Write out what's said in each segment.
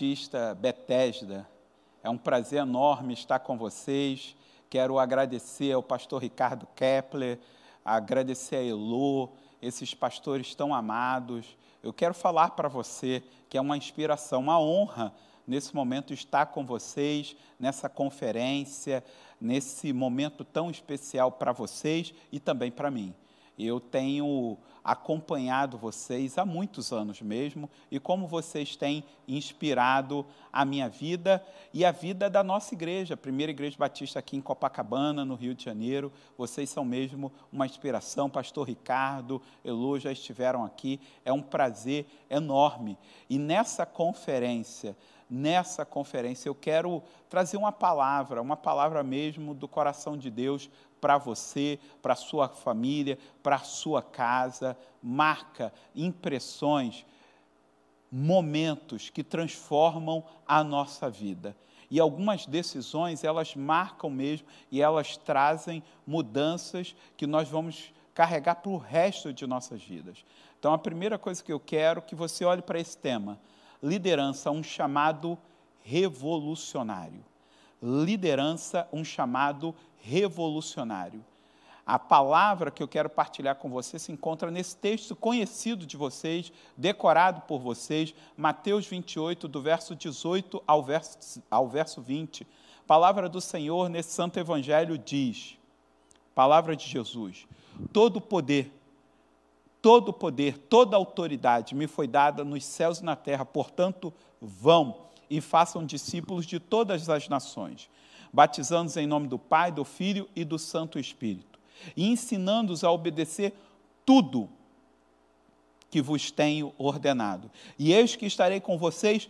Batista Betesda. É um prazer enorme estar com vocês. Quero agradecer ao pastor Ricardo Kepler, agradecer a Elo, esses pastores tão amados. Eu quero falar para você que é uma inspiração, uma honra nesse momento estar com vocês nessa conferência, nesse momento tão especial para vocês e também para mim. Eu tenho acompanhado vocês há muitos anos mesmo e como vocês têm inspirado a minha vida e a vida da nossa igreja, a primeira igreja batista aqui em Copacabana, no Rio de Janeiro. Vocês são mesmo uma inspiração. Pastor Ricardo, Elo já estiveram aqui. É um prazer enorme. E nessa conferência, nessa conferência eu quero trazer uma palavra, uma palavra mesmo do coração de Deus para você, para sua família, para sua casa, marca, impressões, momentos que transformam a nossa vida. E algumas decisões, elas marcam mesmo e elas trazem mudanças que nós vamos carregar para o resto de nossas vidas. Então, a primeira coisa que eu quero é que você olhe para esse tema: liderança, um chamado revolucionário. Liderança, um chamado revolucionário. A palavra que eu quero partilhar com você se encontra nesse texto conhecido de vocês, decorado por vocês, Mateus 28, do verso 18 ao verso, ao verso 20. A palavra do Senhor nesse santo evangelho diz: Palavra de Jesus: Todo poder, todo poder, toda autoridade me foi dada nos céus e na terra, portanto, vão e façam discípulos de todas as nações batizando-os em nome do Pai, do Filho e do Santo Espírito, e ensinando-os a obedecer tudo que vos tenho ordenado. E eis que estarei com vocês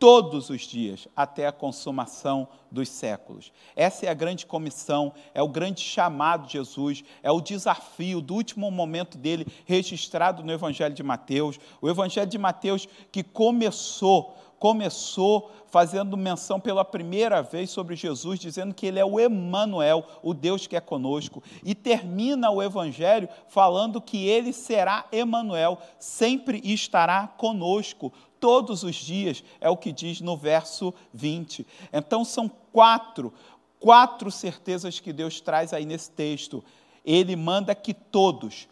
todos os dias, até a consumação dos séculos. Essa é a grande comissão, é o grande chamado de Jesus, é o desafio do último momento dele, registrado no Evangelho de Mateus. O Evangelho de Mateus que começou começou fazendo menção pela primeira vez sobre Jesus, dizendo que ele é o Emanuel, o Deus que é conosco, e termina o evangelho falando que ele será Emanuel, sempre estará conosco todos os dias, é o que diz no verso 20. Então são quatro, quatro certezas que Deus traz aí nesse texto. Ele manda que todos,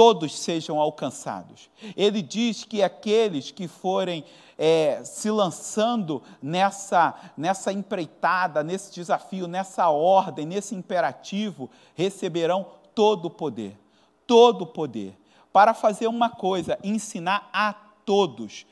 todos sejam alcançados. Ele diz que aqueles que forem é, se lançando nessa, nessa empreitada, nesse desafio, nessa ordem, nesse imperativo, receberão todo o poder. Todo o poder. Para fazer uma coisa, ensinar a todos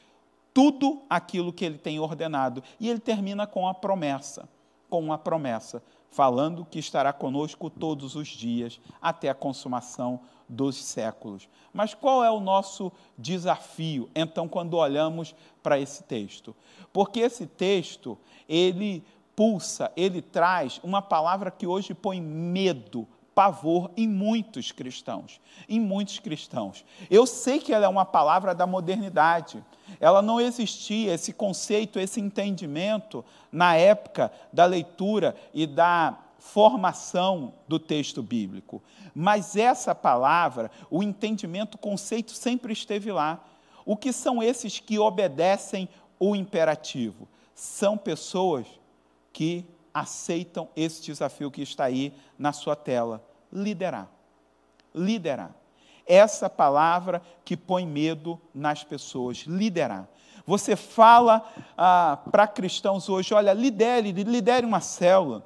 tudo aquilo que ele tem ordenado. E ele termina com a promessa, com uma promessa, falando que estará conosco todos os dias até a consumação dos séculos. Mas qual é o nosso desafio, então, quando olhamos para esse texto? Porque esse texto, ele pulsa, ele traz uma palavra que hoje põe medo, pavor em muitos cristãos, em muitos cristãos. Eu sei que ela é uma palavra da modernidade. Ela não existia esse conceito, esse entendimento na época da leitura e da formação do texto bíblico. Mas essa palavra, o entendimento, o conceito sempre esteve lá. O que são esses que obedecem o imperativo? São pessoas que aceitam esse desafio que está aí na sua tela: liderar. Liderar. Essa palavra que põe medo nas pessoas, liderar. Você fala ah, para cristãos hoje: olha, lidere, lidere uma célula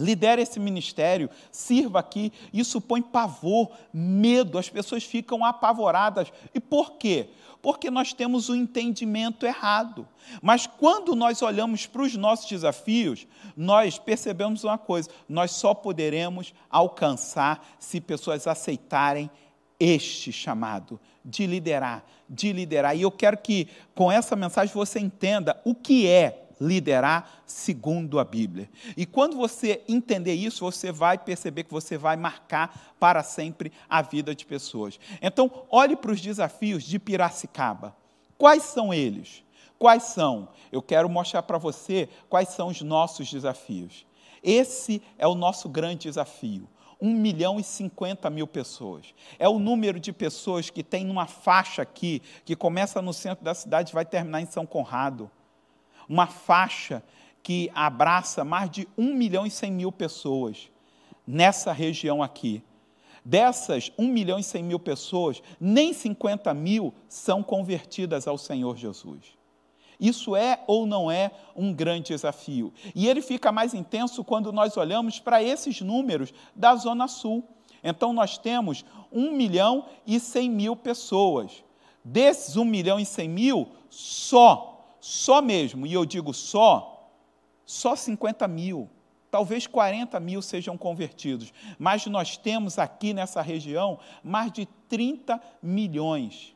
lidere esse ministério, sirva aqui. Isso põe pavor, medo, as pessoas ficam apavoradas. E por quê? Porque nós temos o um entendimento errado. Mas quando nós olhamos para os nossos desafios, nós percebemos uma coisa: nós só poderemos alcançar se pessoas aceitarem este chamado de liderar, de liderar. E eu quero que com essa mensagem você entenda o que é liderar segundo a Bíblia. E quando você entender isso, você vai perceber que você vai marcar para sempre a vida de pessoas. Então, olhe para os desafios de Piracicaba. Quais são eles? Quais são? Eu quero mostrar para você quais são os nossos desafios. Esse é o nosso grande desafio. 1 milhão e 50 mil pessoas. É o número de pessoas que tem numa faixa aqui, que começa no centro da cidade e vai terminar em São Conrado. Uma faixa que abraça mais de 1 milhão e 100 mil pessoas nessa região aqui. Dessas 1 milhão e 100 mil pessoas, nem 50 mil são convertidas ao Senhor Jesus. Isso é ou não é um grande desafio? E ele fica mais intenso quando nós olhamos para esses números da Zona Sul. Então, nós temos 1 milhão e 100 mil pessoas. Desses 1 milhão e 100 mil, só, só mesmo, e eu digo só, só 50 mil, talvez 40 mil sejam convertidos. Mas nós temos aqui nessa região mais de 30 milhões.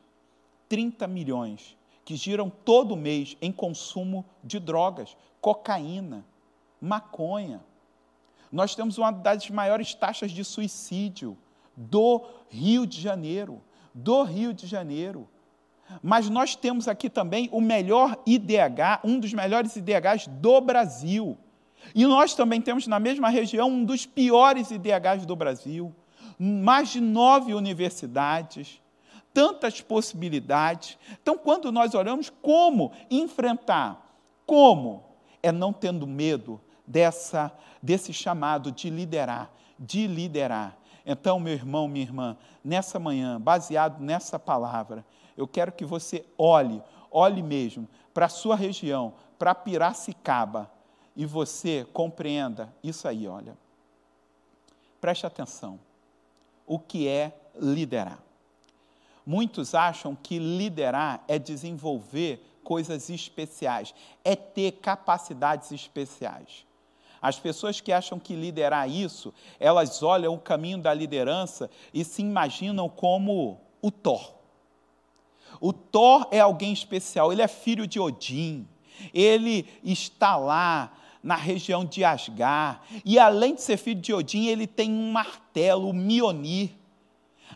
30 milhões que giram todo mês em consumo de drogas, cocaína, maconha. Nós temos uma das maiores taxas de suicídio do Rio de Janeiro, do Rio de Janeiro. Mas nós temos aqui também o melhor IDH, um dos melhores IDHs do Brasil. E nós também temos na mesma região um dos piores IDHs do Brasil. Mais de nove universidades, tantas possibilidades. Então, quando nós oramos, como enfrentar? Como? É não tendo medo dessa, desse chamado de liderar, de liderar. Então, meu irmão, minha irmã, nessa manhã, baseado nessa palavra, eu quero que você olhe, olhe mesmo para a sua região, para Piracicaba, e você compreenda isso aí, olha. Preste atenção. O que é liderar? Muitos acham que liderar é desenvolver coisas especiais, é ter capacidades especiais. As pessoas que acham que liderar isso, elas olham o caminho da liderança e se imaginam como o Thor. O Thor é alguém especial, ele é filho de Odin, ele está lá na região de Asgar, e além de ser filho de Odin, ele tem um martelo, o Mionir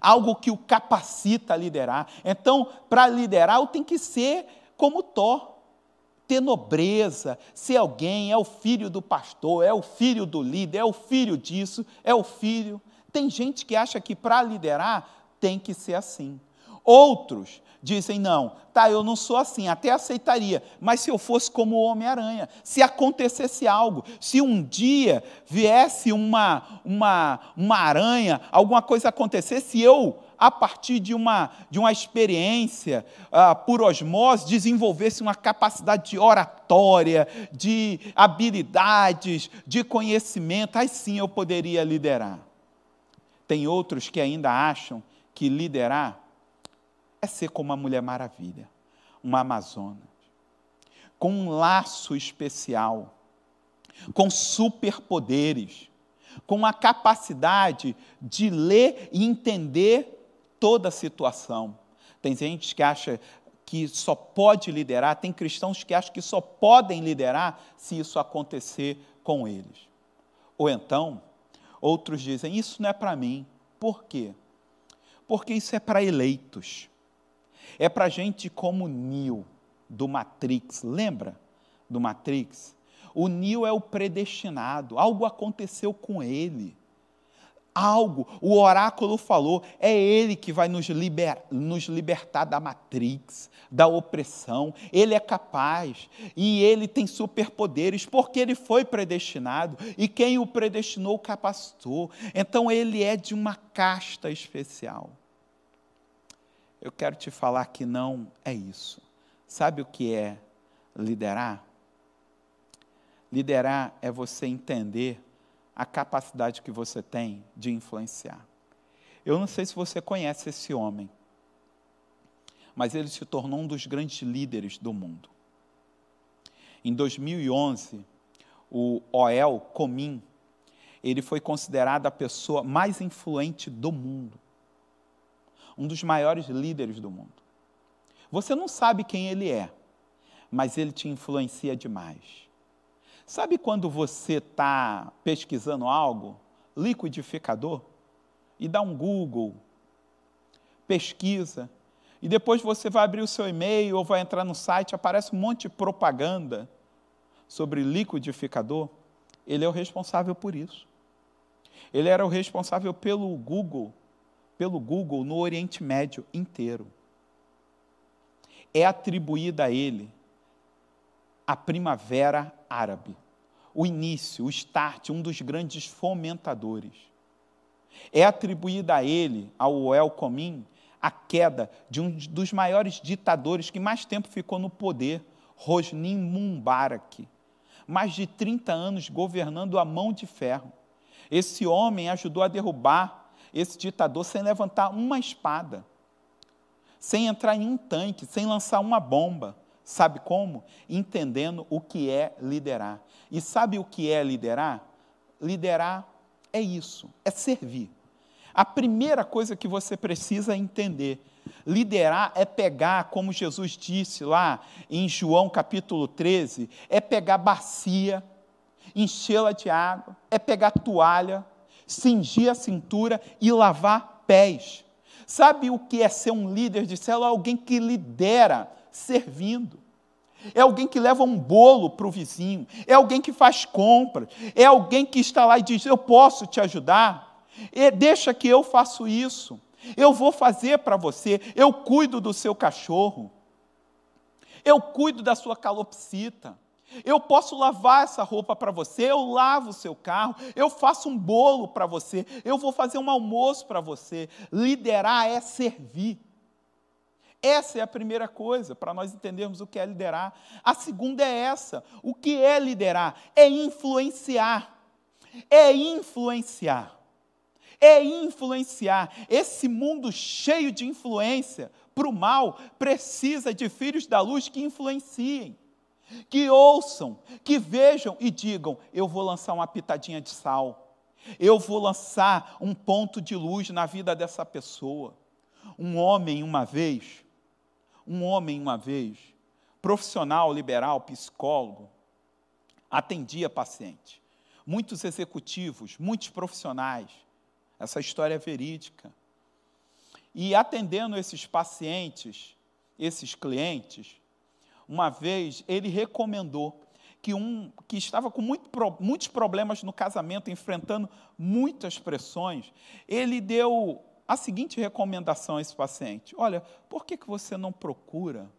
algo que o capacita a liderar. Então, para liderar, tenho que ser como Thor, ter nobreza, ser alguém, é o filho do pastor, é o filho do líder, é o filho disso, é o filho. Tem gente que acha que para liderar tem que ser assim. Outros dizem: não, tá, eu não sou assim, até aceitaria, mas se eu fosse como o Homem-Aranha, se acontecesse algo, se um dia viesse uma, uma, uma aranha, alguma coisa acontecesse, eu, a partir de uma, de uma experiência uh, por osmose, desenvolvesse uma capacidade de oratória, de habilidades, de conhecimento, aí sim eu poderia liderar. Tem outros que ainda acham que liderar é ser como a Mulher Maravilha, uma Amazona, com um laço especial, com superpoderes, com a capacidade de ler e entender toda a situação. Tem gente que acha que só pode liderar, tem cristãos que acham que só podem liderar se isso acontecer com eles. Ou então, outros dizem: Isso não é para mim. Por quê? Porque isso é para eleitos. É para gente como Neo, do Matrix, lembra do Matrix? O Neo é o predestinado, algo aconteceu com ele. Algo, o oráculo falou, é ele que vai nos, liber, nos libertar da matrix, da opressão. Ele é capaz e ele tem superpoderes, porque ele foi predestinado e quem o predestinou capacitou. Então ele é de uma casta especial eu quero te falar que não é isso. Sabe o que é liderar? Liderar é você entender a capacidade que você tem de influenciar. Eu não sei se você conhece esse homem, mas ele se tornou um dos grandes líderes do mundo. Em 2011, o Oel Comim, ele foi considerado a pessoa mais influente do mundo um dos maiores líderes do mundo. Você não sabe quem ele é, mas ele te influencia demais. Sabe quando você está pesquisando algo, liquidificador, e dá um Google, pesquisa, e depois você vai abrir o seu e-mail ou vai entrar no site, aparece um monte de propaganda sobre liquidificador? Ele é o responsável por isso. Ele era o responsável pelo Google, pelo Google no Oriente Médio inteiro. É atribuída a ele a Primavera Árabe, o início, o start, um dos grandes fomentadores. É atribuída a ele, ao El Comim, a queda de um dos maiores ditadores que mais tempo ficou no poder, Hosni Mubarak. Mais de 30 anos governando a mão de ferro. Esse homem ajudou a derrubar esse ditador sem levantar uma espada, sem entrar em um tanque, sem lançar uma bomba. Sabe como? Entendendo o que é liderar. E sabe o que é liderar? Liderar é isso, é servir. A primeira coisa que você precisa entender, liderar é pegar, como Jesus disse lá em João capítulo 13, é pegar bacia, enchê-la de água, é pegar toalha, cingir a cintura e lavar pés. Sabe o que é ser um líder de célula? Alguém que lidera servindo. É alguém que leva um bolo para o vizinho, é alguém que faz compras, é alguém que está lá e diz: Eu posso te ajudar. E deixa que eu faço isso. Eu vou fazer para você. Eu cuido do seu cachorro. Eu cuido da sua calopsita. Eu posso lavar essa roupa para você, eu lavo o seu carro, eu faço um bolo para você, eu vou fazer um almoço para você. Liderar é servir. Essa é a primeira coisa para nós entendermos o que é liderar. A segunda é essa: o que é liderar? É influenciar. É influenciar é influenciar. Esse mundo cheio de influência para o mal precisa de filhos da luz que influenciem, que ouçam, que vejam e digam: eu vou lançar uma pitadinha de sal, eu vou lançar um ponto de luz na vida dessa pessoa. Um homem, uma vez, um homem, uma vez, profissional, liberal, psicólogo, atendia paciente. Muitos executivos, muitos profissionais, essa história é verídica. E atendendo esses pacientes, esses clientes, uma vez ele recomendou que um que estava com muito, muitos problemas no casamento, enfrentando muitas pressões, ele deu a seguinte recomendação a esse paciente: Olha, por que, que você não procura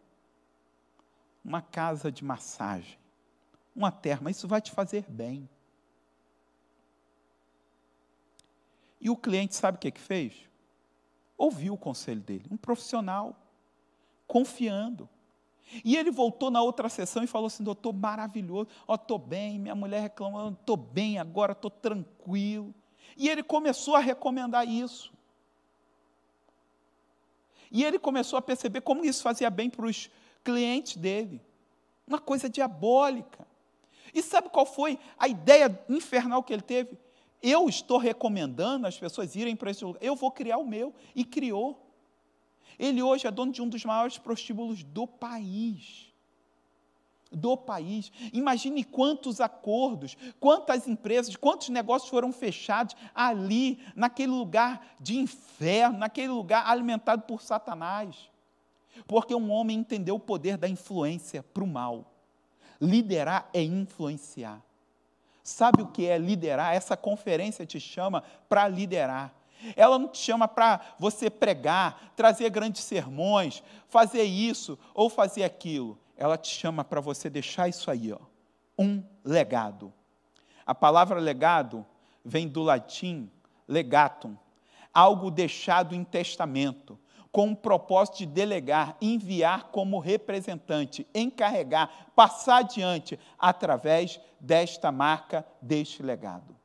uma casa de massagem, uma terma? Isso vai te fazer bem. E o cliente sabe o que, que fez? Ouviu o conselho dele, um profissional, confiando. E ele voltou na outra sessão e falou assim: doutor, maravilhoso, ó, estou bem, minha mulher reclamando, estou bem agora, estou tranquilo. E ele começou a recomendar isso. E ele começou a perceber como isso fazia bem para os clientes dele. Uma coisa diabólica. E sabe qual foi a ideia infernal que ele teve? Eu estou recomendando as pessoas irem para esse lugar. Eu vou criar o meu. E criou. Ele hoje é dono de um dos maiores prostíbulos do país. Do país. Imagine quantos acordos, quantas empresas, quantos negócios foram fechados ali, naquele lugar de inferno, naquele lugar alimentado por Satanás. Porque um homem entendeu o poder da influência para o mal. Liderar é influenciar. Sabe o que é liderar? Essa conferência te chama para liderar. Ela não te chama para você pregar, trazer grandes sermões, fazer isso ou fazer aquilo. Ela te chama para você deixar isso aí, ó, um legado. A palavra legado vem do latim legatum, algo deixado em testamento, com o propósito de delegar, enviar como representante, encarregar, passar adiante através desta marca, deste legado.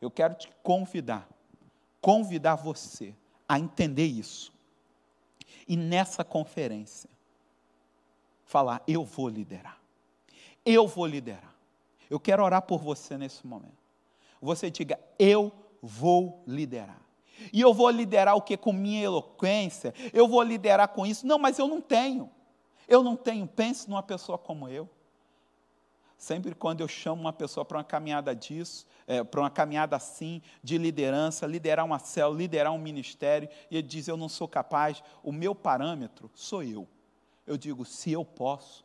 Eu quero te convidar, convidar você a entender isso. E nessa conferência, falar: eu vou liderar. Eu vou liderar. Eu quero orar por você nesse momento. Você diga: eu vou liderar. E eu vou liderar o que? Com minha eloquência? Eu vou liderar com isso? Não, mas eu não tenho. Eu não tenho. Pense numa pessoa como eu. Sempre quando eu chamo uma pessoa para uma caminhada disso, é, para uma caminhada assim, de liderança, liderar uma célula, liderar um ministério, e ele diz: Eu não sou capaz, o meu parâmetro sou eu. Eu digo: Se eu posso,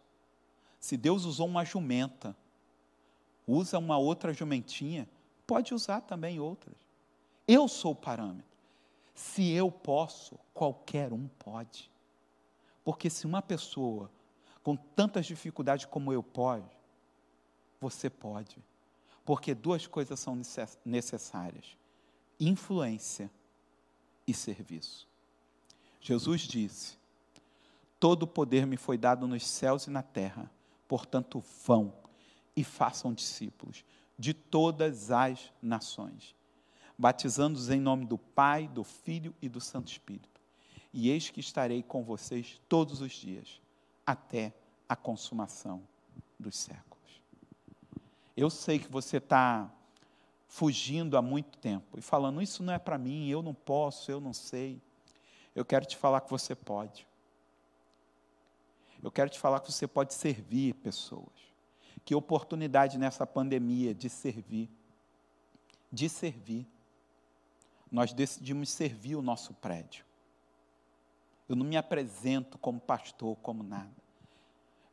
se Deus usou uma jumenta, usa uma outra jumentinha, pode usar também outras. Eu sou o parâmetro. Se eu posso, qualquer um pode. Porque se uma pessoa com tantas dificuldades como eu pode, você pode. Porque duas coisas são necessárias: influência e serviço. Jesus disse: Todo o poder me foi dado nos céus e na terra, portanto, vão e façam discípulos de todas as nações, batizando-os em nome do Pai, do Filho e do Santo Espírito. E eis que estarei com vocês todos os dias, até a consumação dos séculos. Eu sei que você está fugindo há muito tempo e falando: Isso não é para mim, eu não posso, eu não sei. Eu quero te falar que você pode. Eu quero te falar que você pode servir pessoas. Que oportunidade nessa pandemia de servir. De servir. Nós decidimos servir o nosso prédio. Eu não me apresento como pastor, como nada.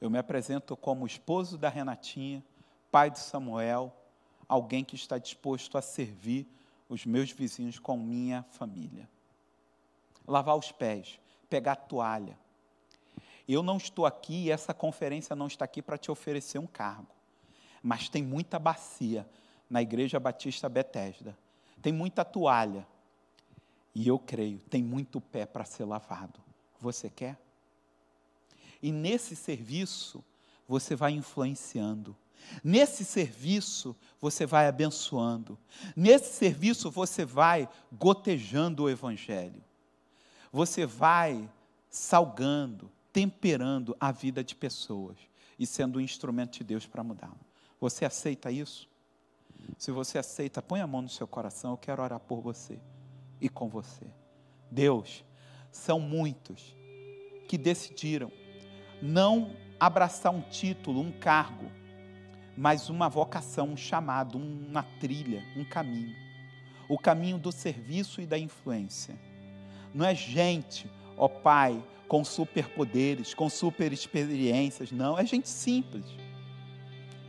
Eu me apresento como esposo da Renatinha, pai de Samuel, alguém que está disposto a servir os meus vizinhos com minha família. Lavar os pés, pegar toalha. Eu não estou aqui e essa conferência não está aqui para te oferecer um cargo. Mas tem muita bacia na Igreja Batista Betesda. Tem muita toalha. E eu creio, tem muito pé para ser lavado. Você quer? E nesse serviço, você vai influenciando. Nesse serviço, você vai abençoando. Nesse serviço, você vai gotejando o Evangelho. Você vai salgando, temperando a vida de pessoas e sendo um instrumento de Deus para mudá-la. Você aceita isso? Se você aceita, põe a mão no seu coração, eu quero orar por você e com você. Deus, são muitos que decidiram não abraçar um título, um cargo, mas uma vocação, um chamado, uma trilha, um caminho. O caminho do serviço e da influência. Não é gente, ó Pai, com superpoderes, com super experiências, não, é gente simples,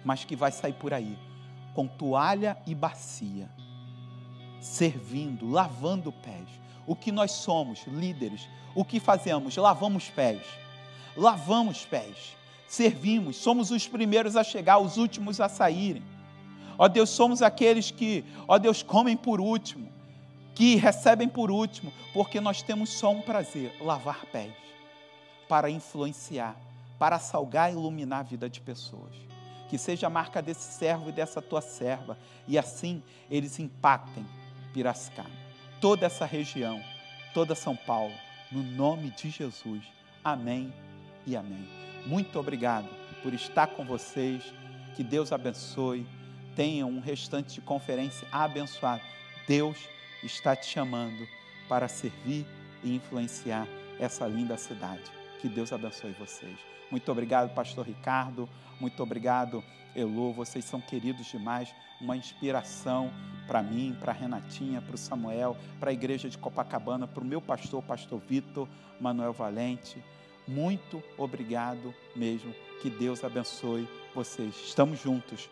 mas que vai sair por aí com toalha e bacia, servindo, lavando pés. O que nós somos, líderes, o que fazemos? Lavamos pés. Lavamos pés servimos, somos os primeiros a chegar, os últimos a saírem. Ó Deus, somos aqueles que, ó Deus, comem por último, que recebem por último, porque nós temos só um prazer: lavar pés, para influenciar, para salgar e iluminar a vida de pessoas. Que seja a marca desse servo e dessa tua serva, e assim eles impactem Piracicaba, toda essa região, toda São Paulo, no nome de Jesus. Amém e amém. Muito obrigado por estar com vocês. Que Deus abençoe. Tenham um restante de conferência abençoado. Deus está te chamando para servir e influenciar essa linda cidade. Que Deus abençoe vocês. Muito obrigado, Pastor Ricardo. Muito obrigado, Elo. Vocês são queridos demais. Uma inspiração para mim, para Renatinha, para o Samuel, para a igreja de Copacabana, para o meu pastor, Pastor Vitor Manuel Valente. Muito obrigado mesmo. Que Deus abençoe vocês. Estamos juntos.